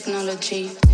technology.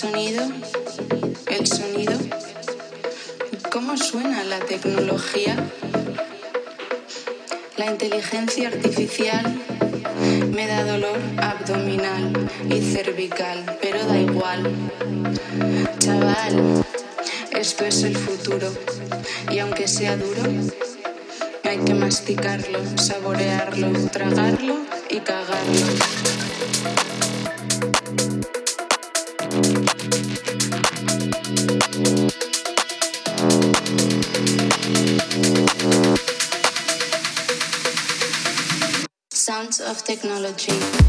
Sonido, el sonido. ¿Cómo suena la tecnología? La inteligencia artificial me da dolor abdominal y cervical, pero da igual. Chaval, esto es el futuro. Y aunque sea duro, hay que masticarlo, saborearlo, tragarlo y cagarlo. Technology.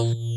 Um...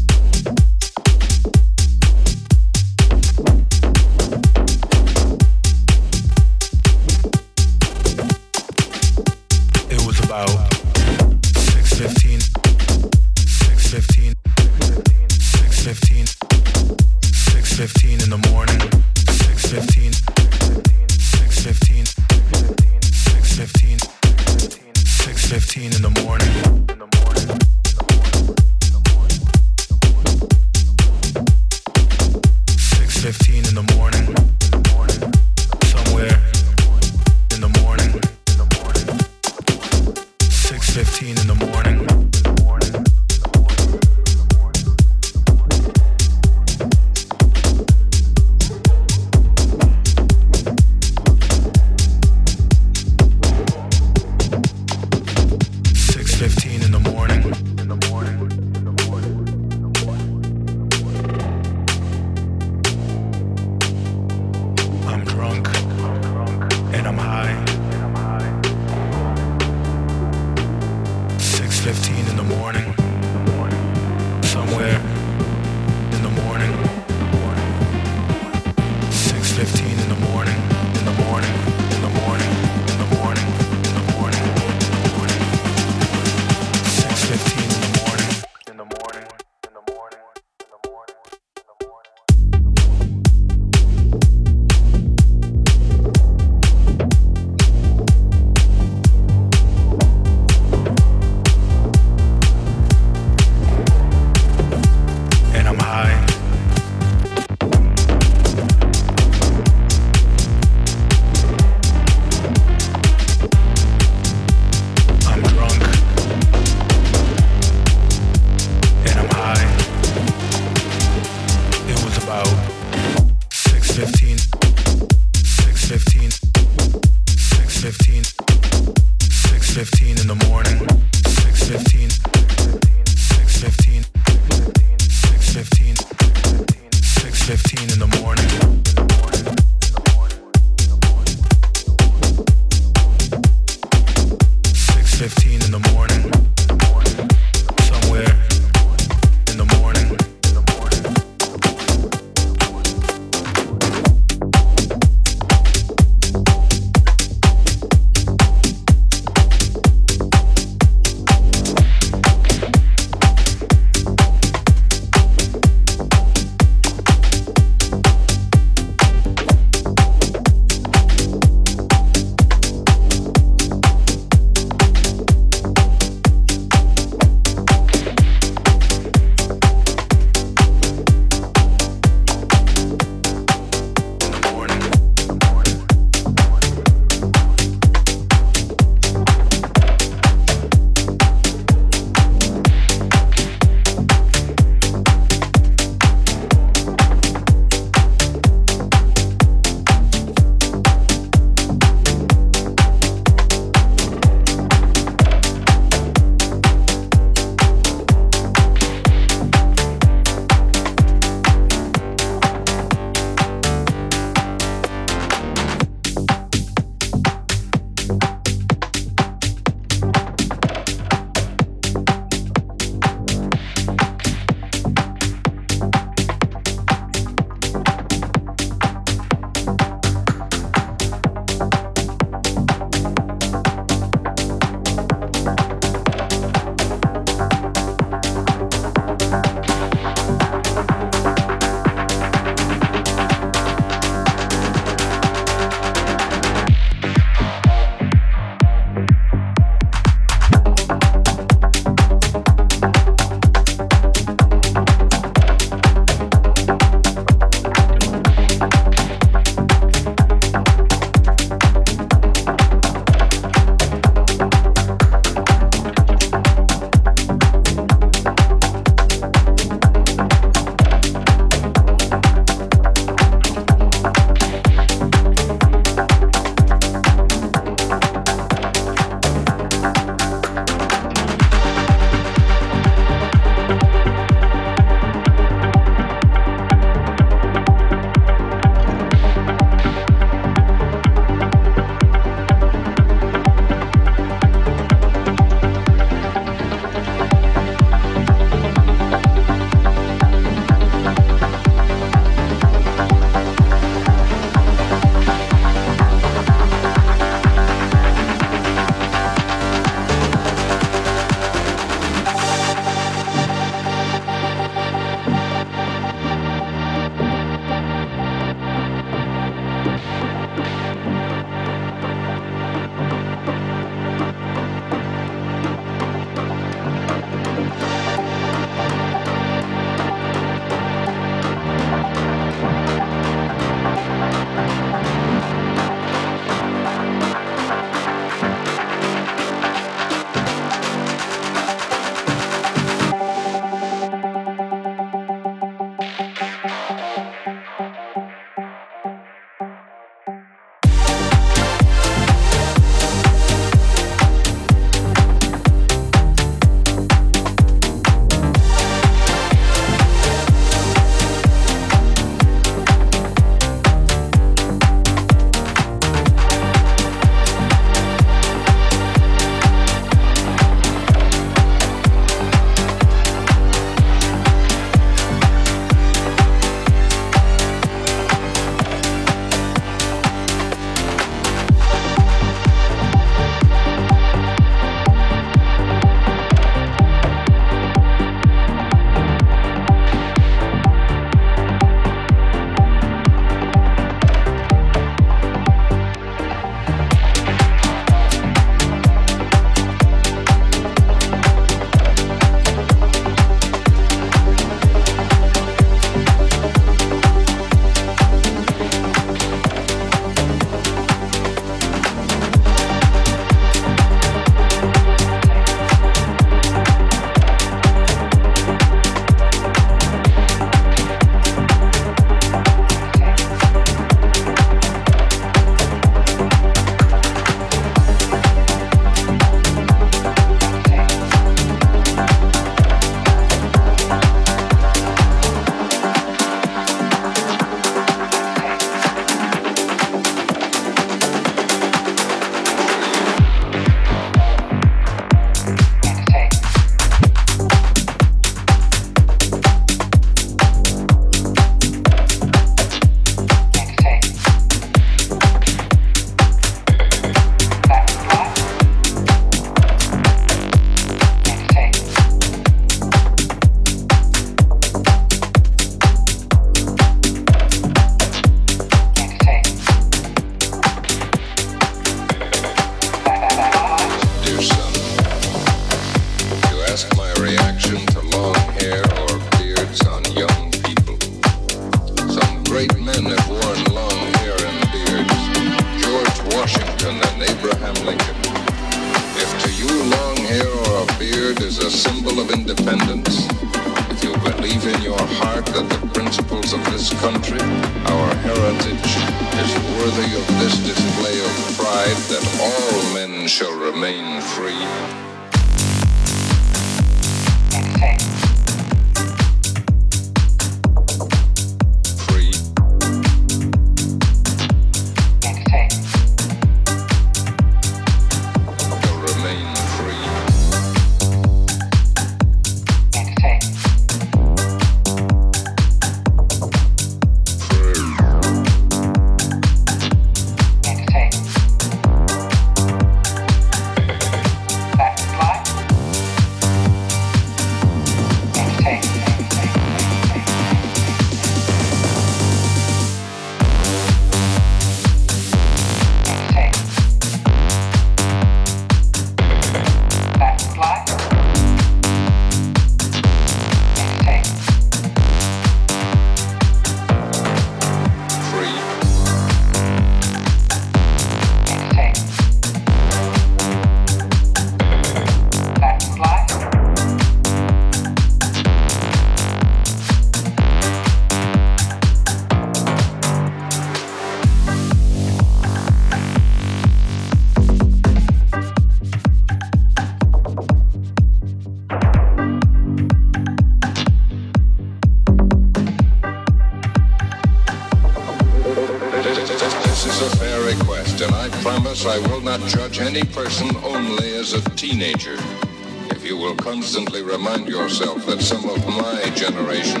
constantly remind yourself that some of my generation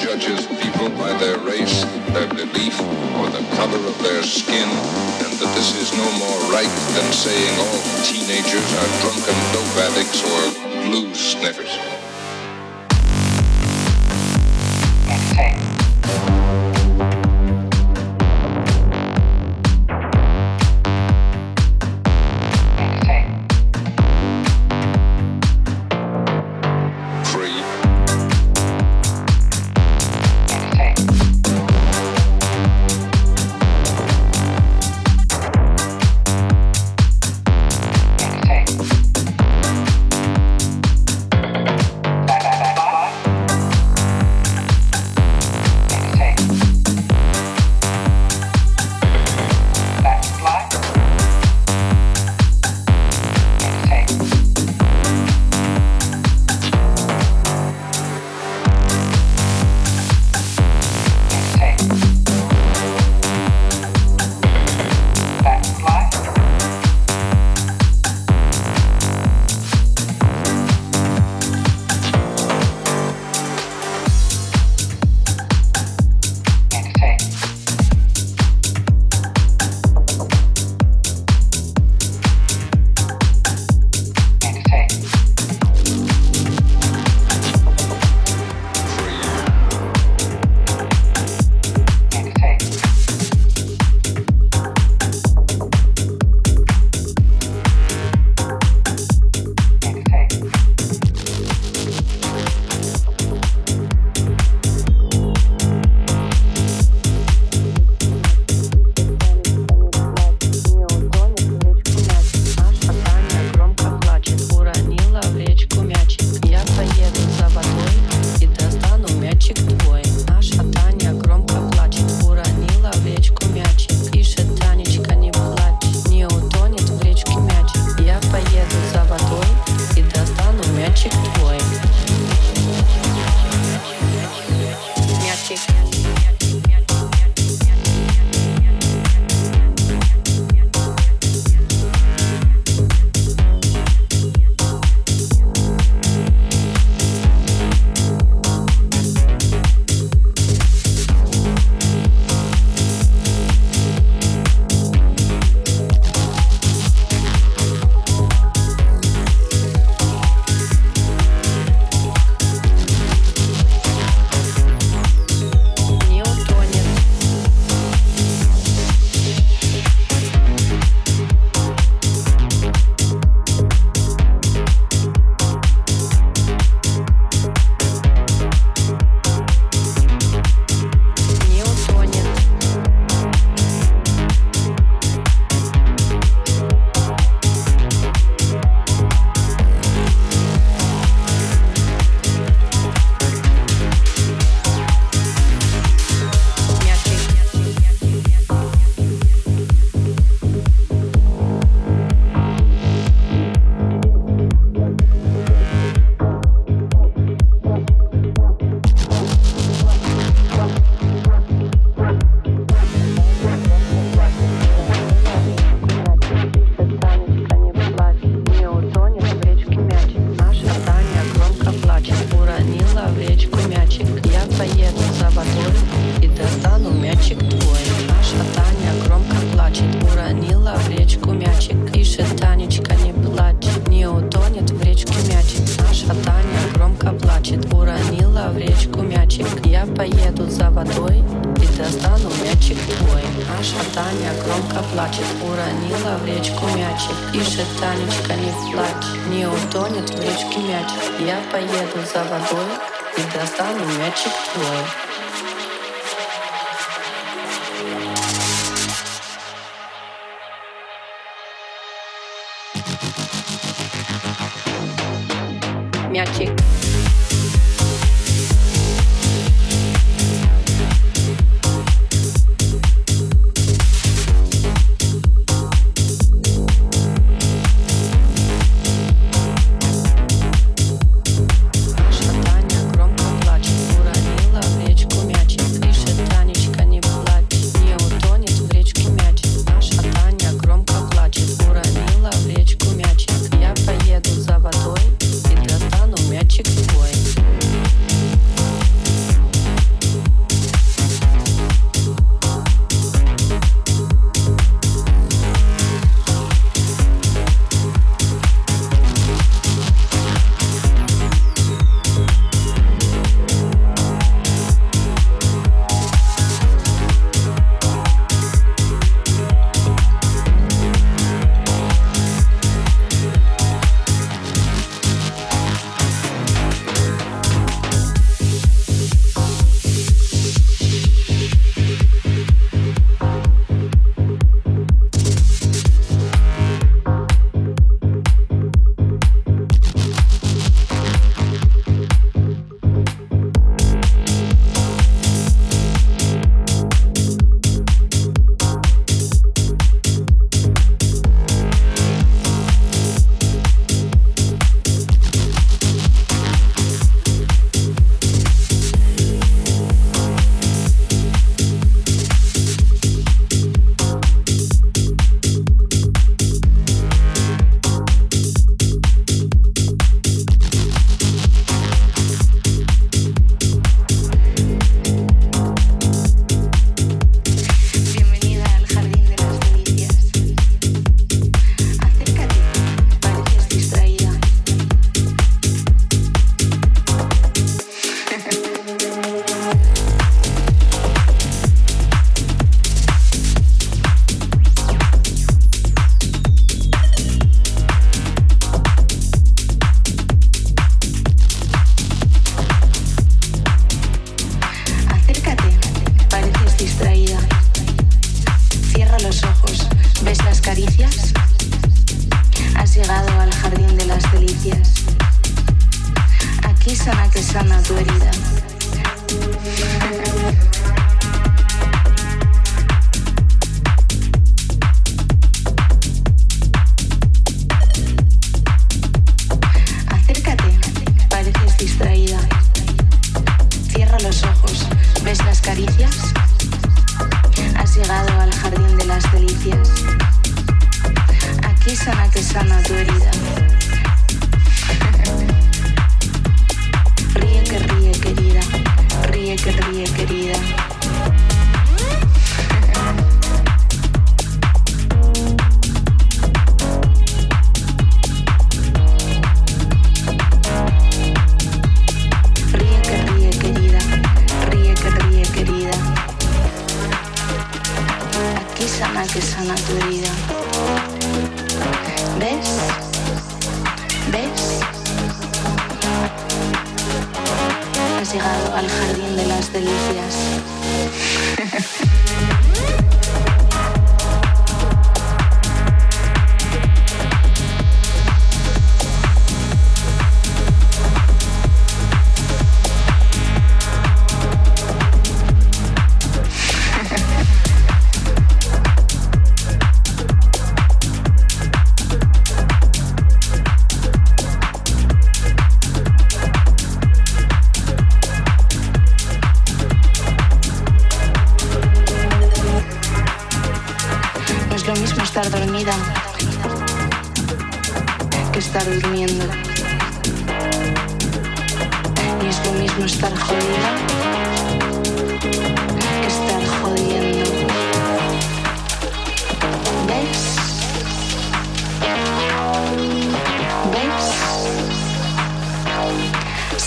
judges people by their race, their belief, or the color of their skin, and that this is no more right than saying all teenagers are drunken dope addicts or blues sniffers.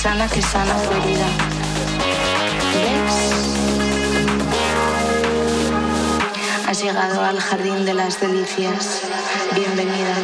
Que sana tu herida. ¿Ves? Has llegado al jardín de las delicias. Bienvenida.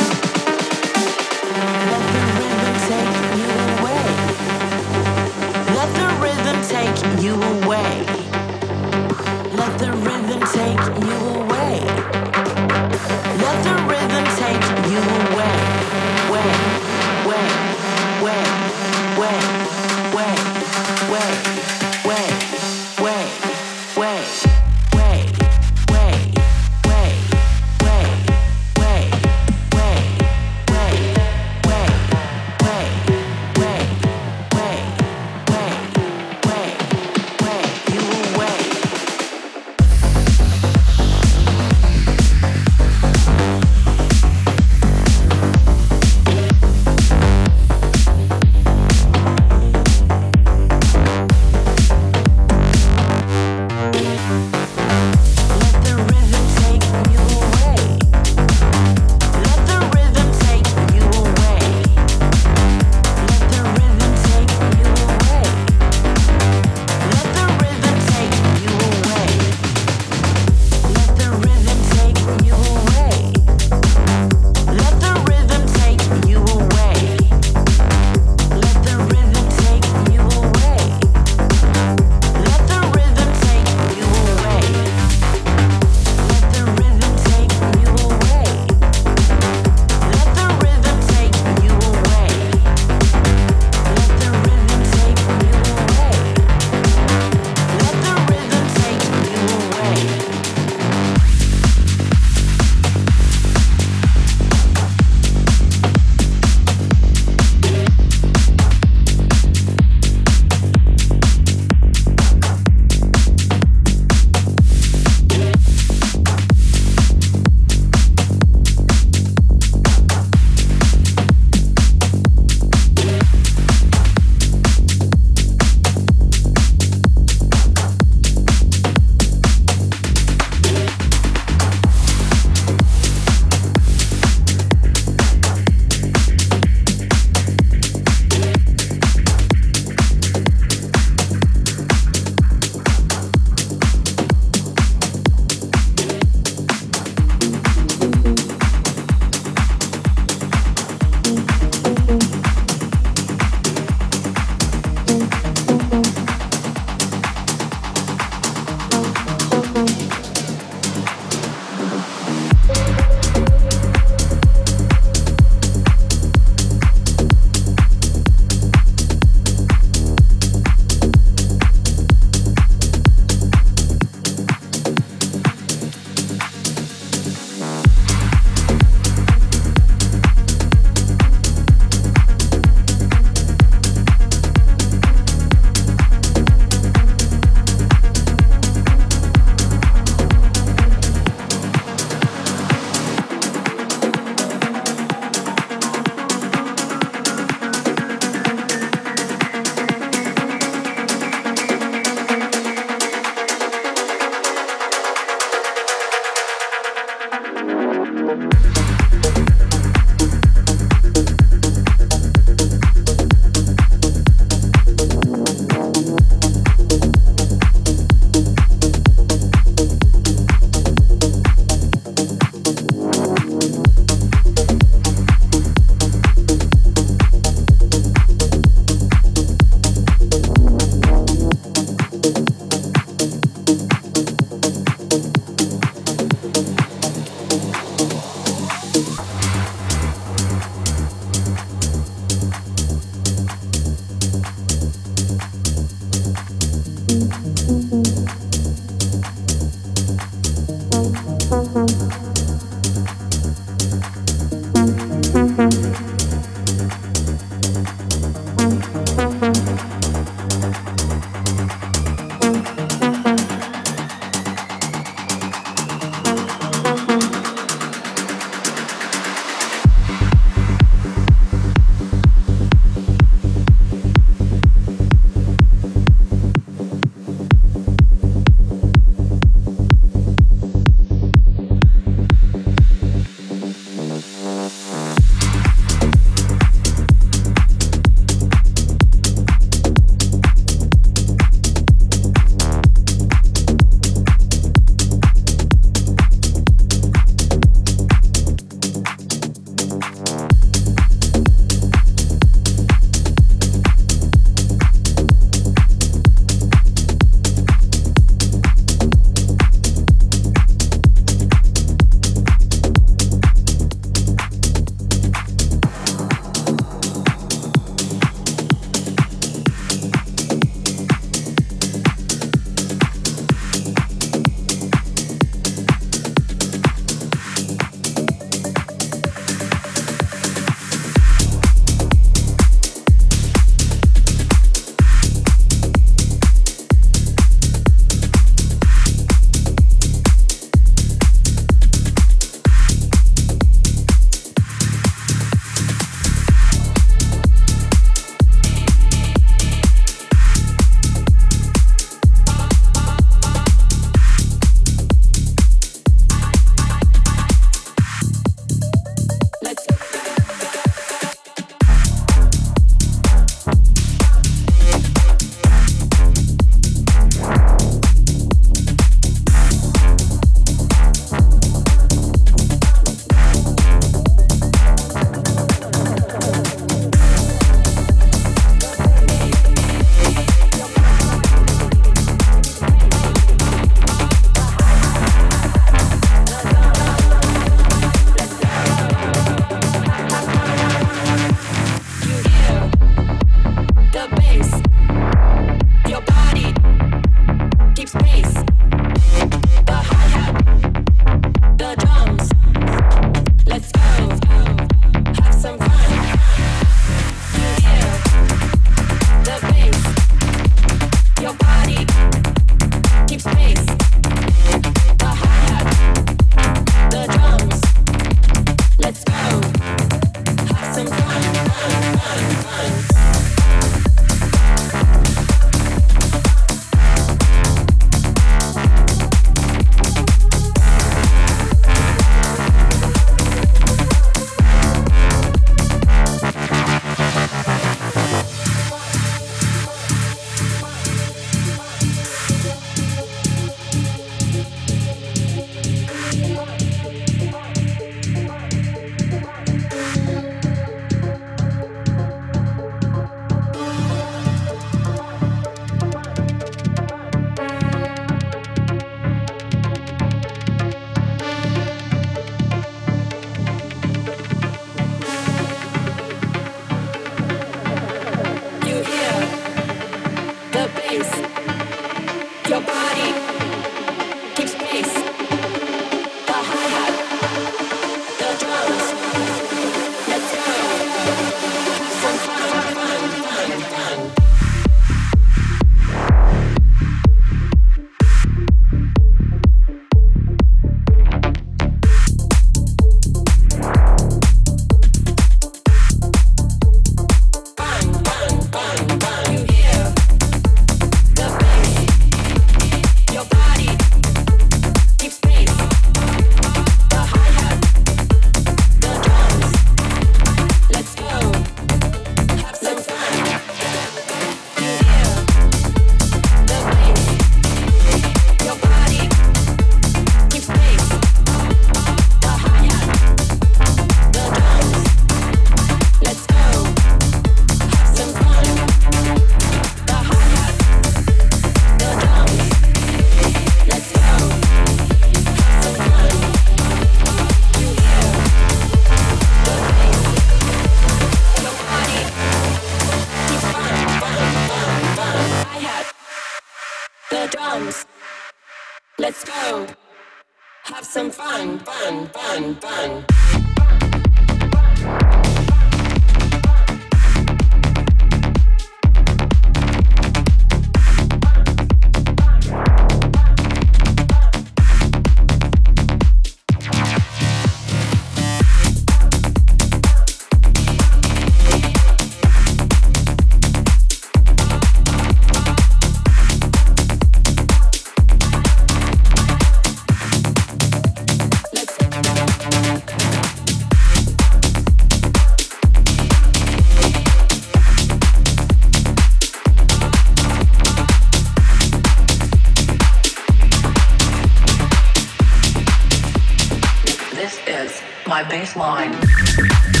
my baseline.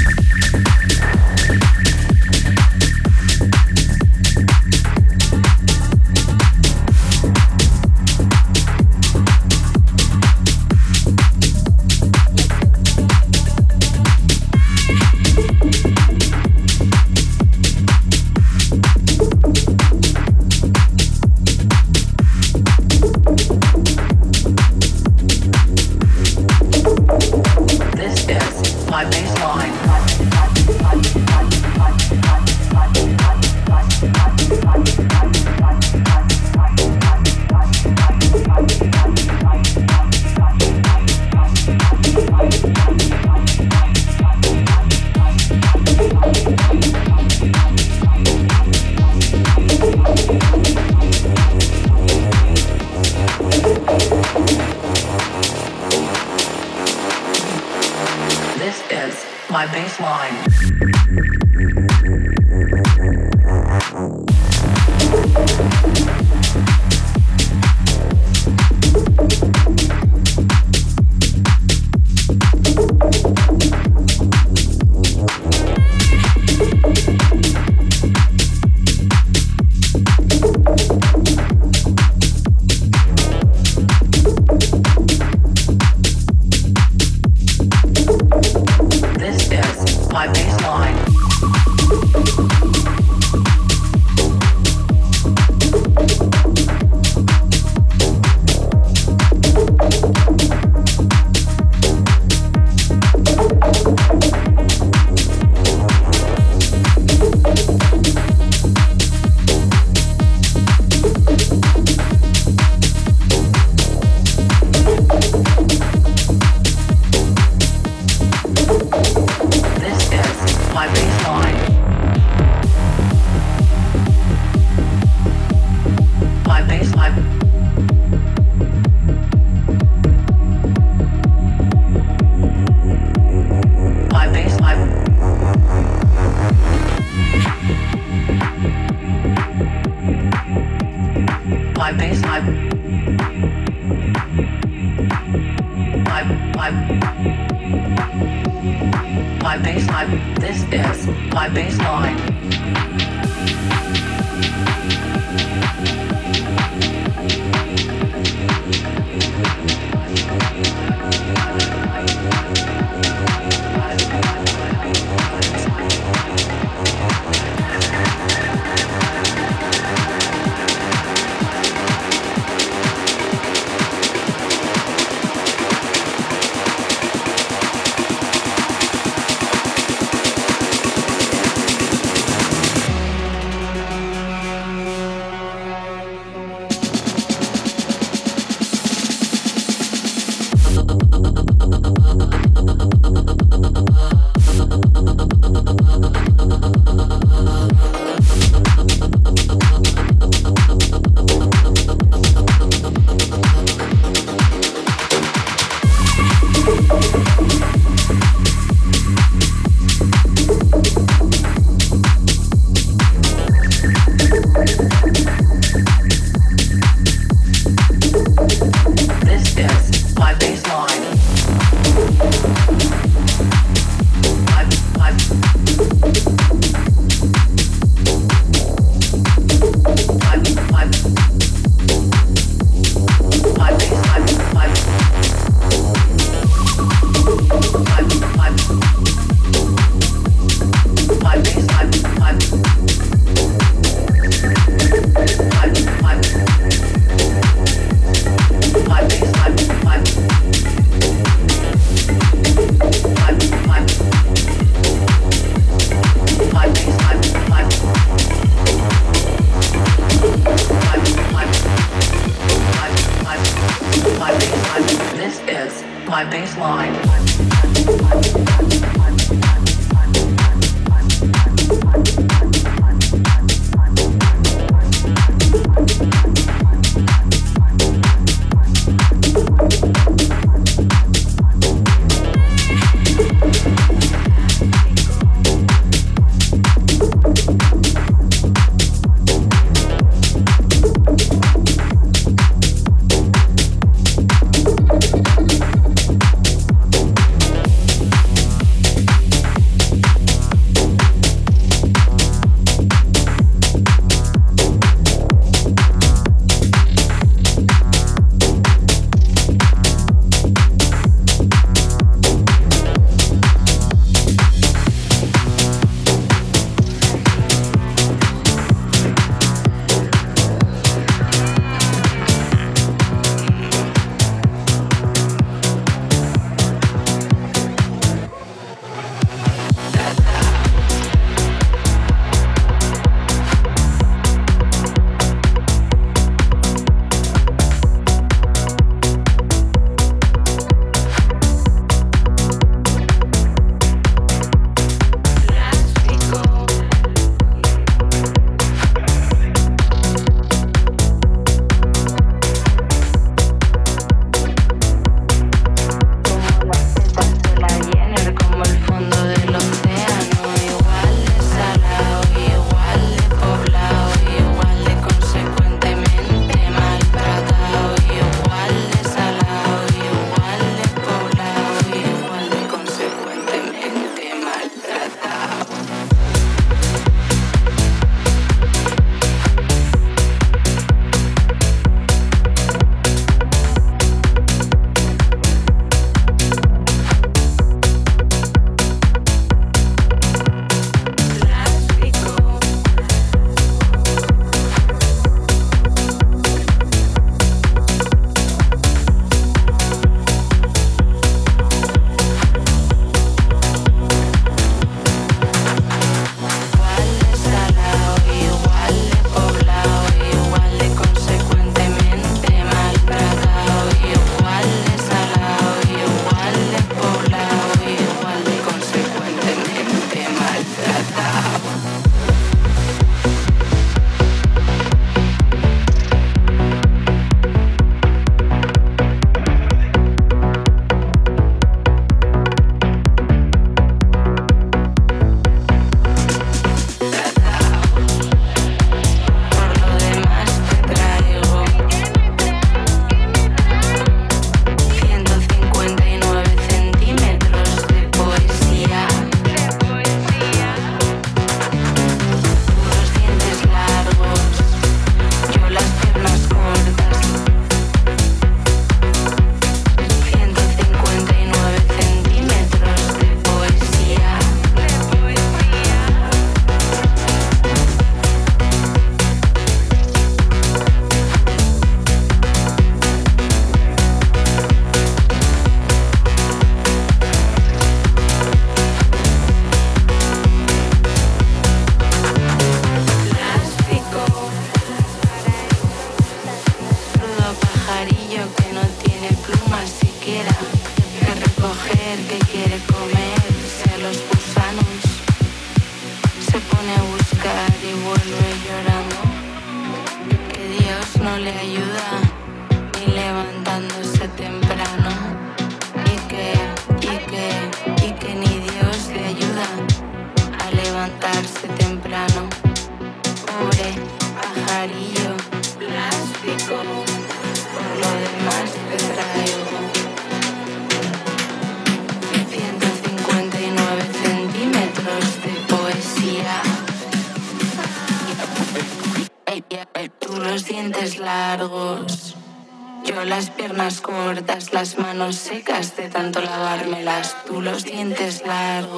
Las manos secas de tanto lavármelas, tú los dientes largos.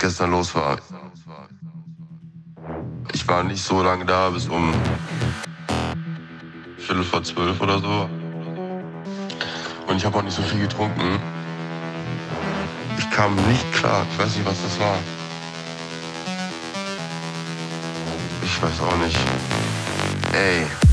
Gestern los war. Ich war nicht so lange da, bis um Viertel vor zwölf oder so. Und ich habe auch nicht so viel getrunken. Ich kam nicht klar. Ich weiß nicht, was das war. Ich weiß auch nicht. Ey.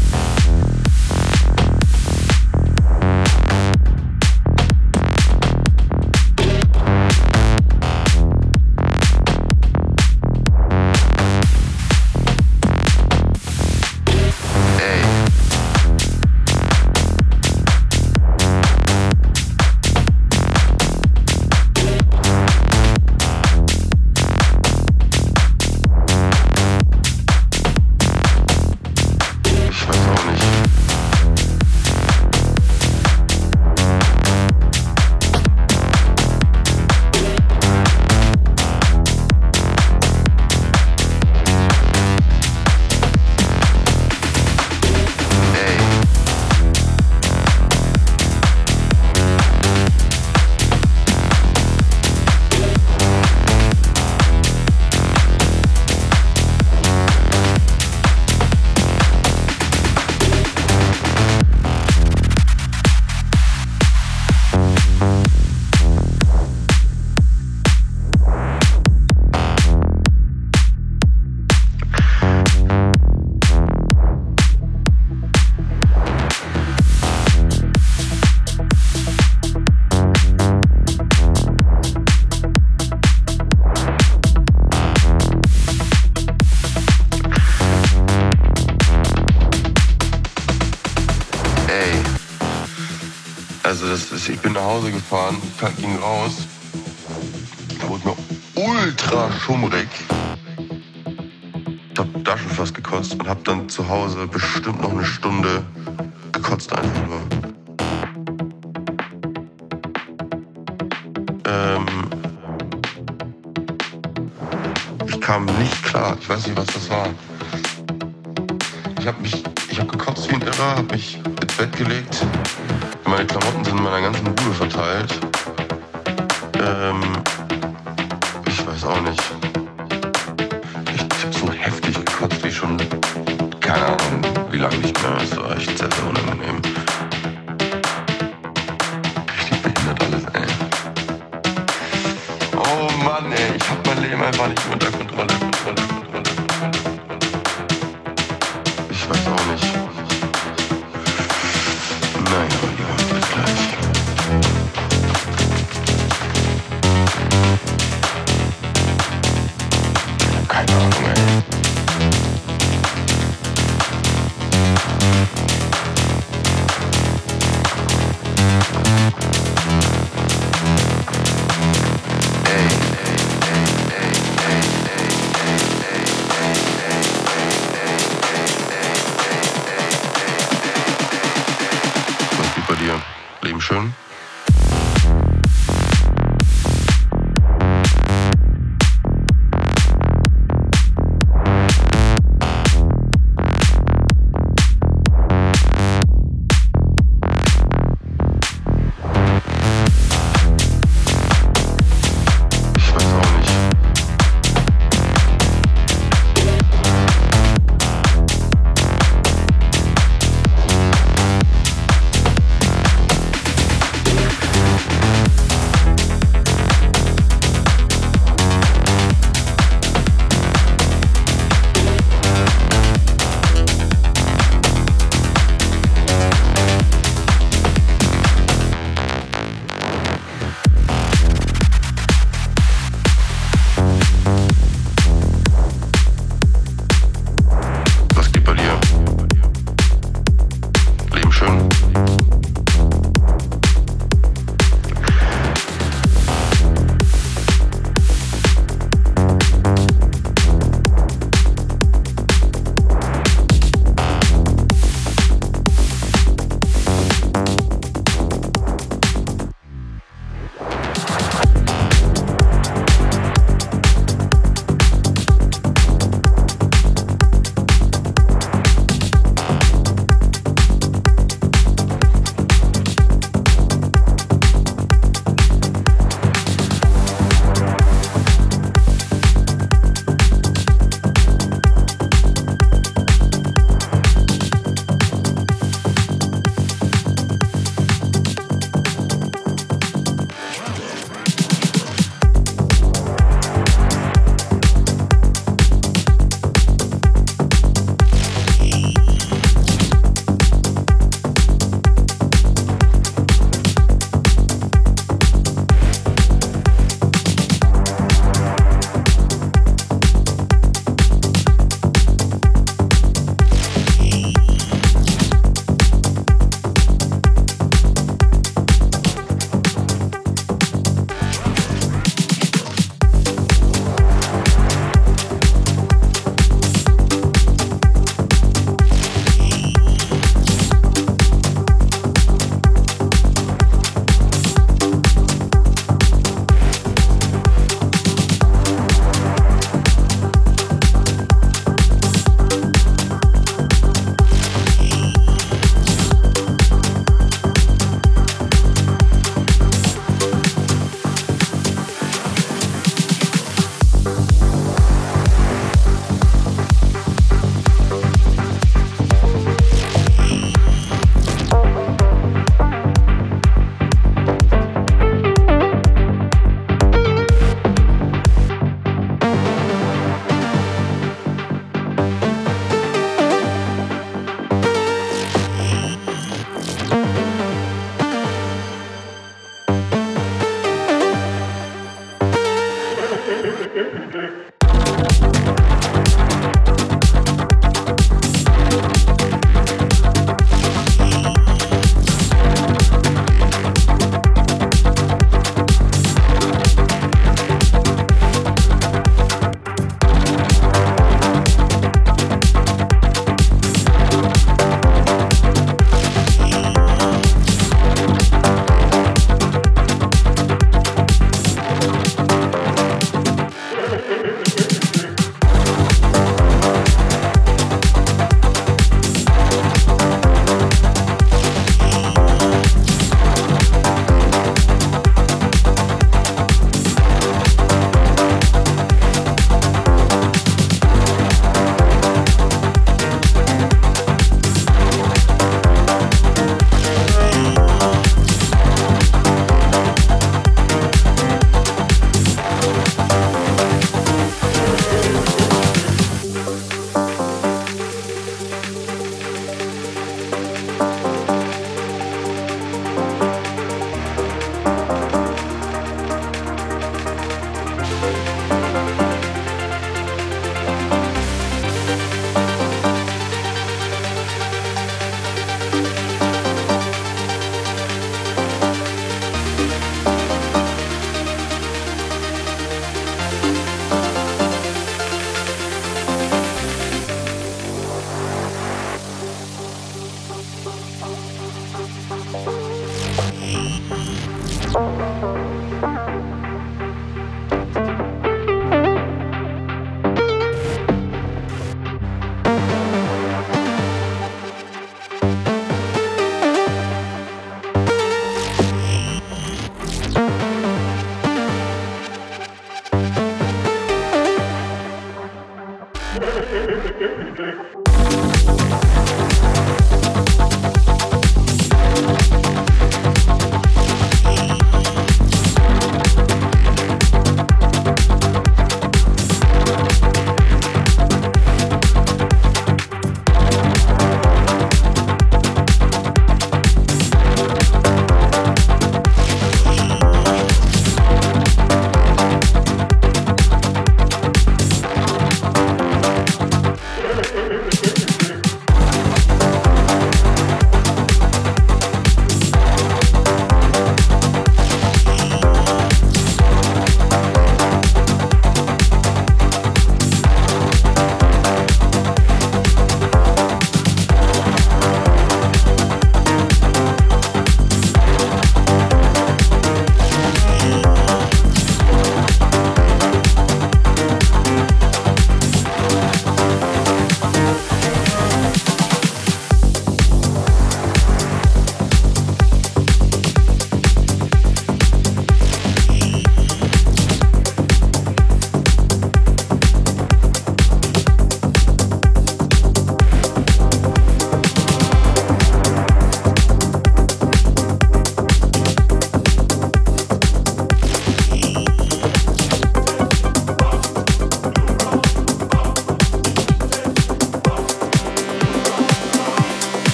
Gefahren, ging raus. Da wurde mir ultra schummrig. Ich hab da schon fast gekotzt und hab dann zu Hause bestimmt noch eine Stunde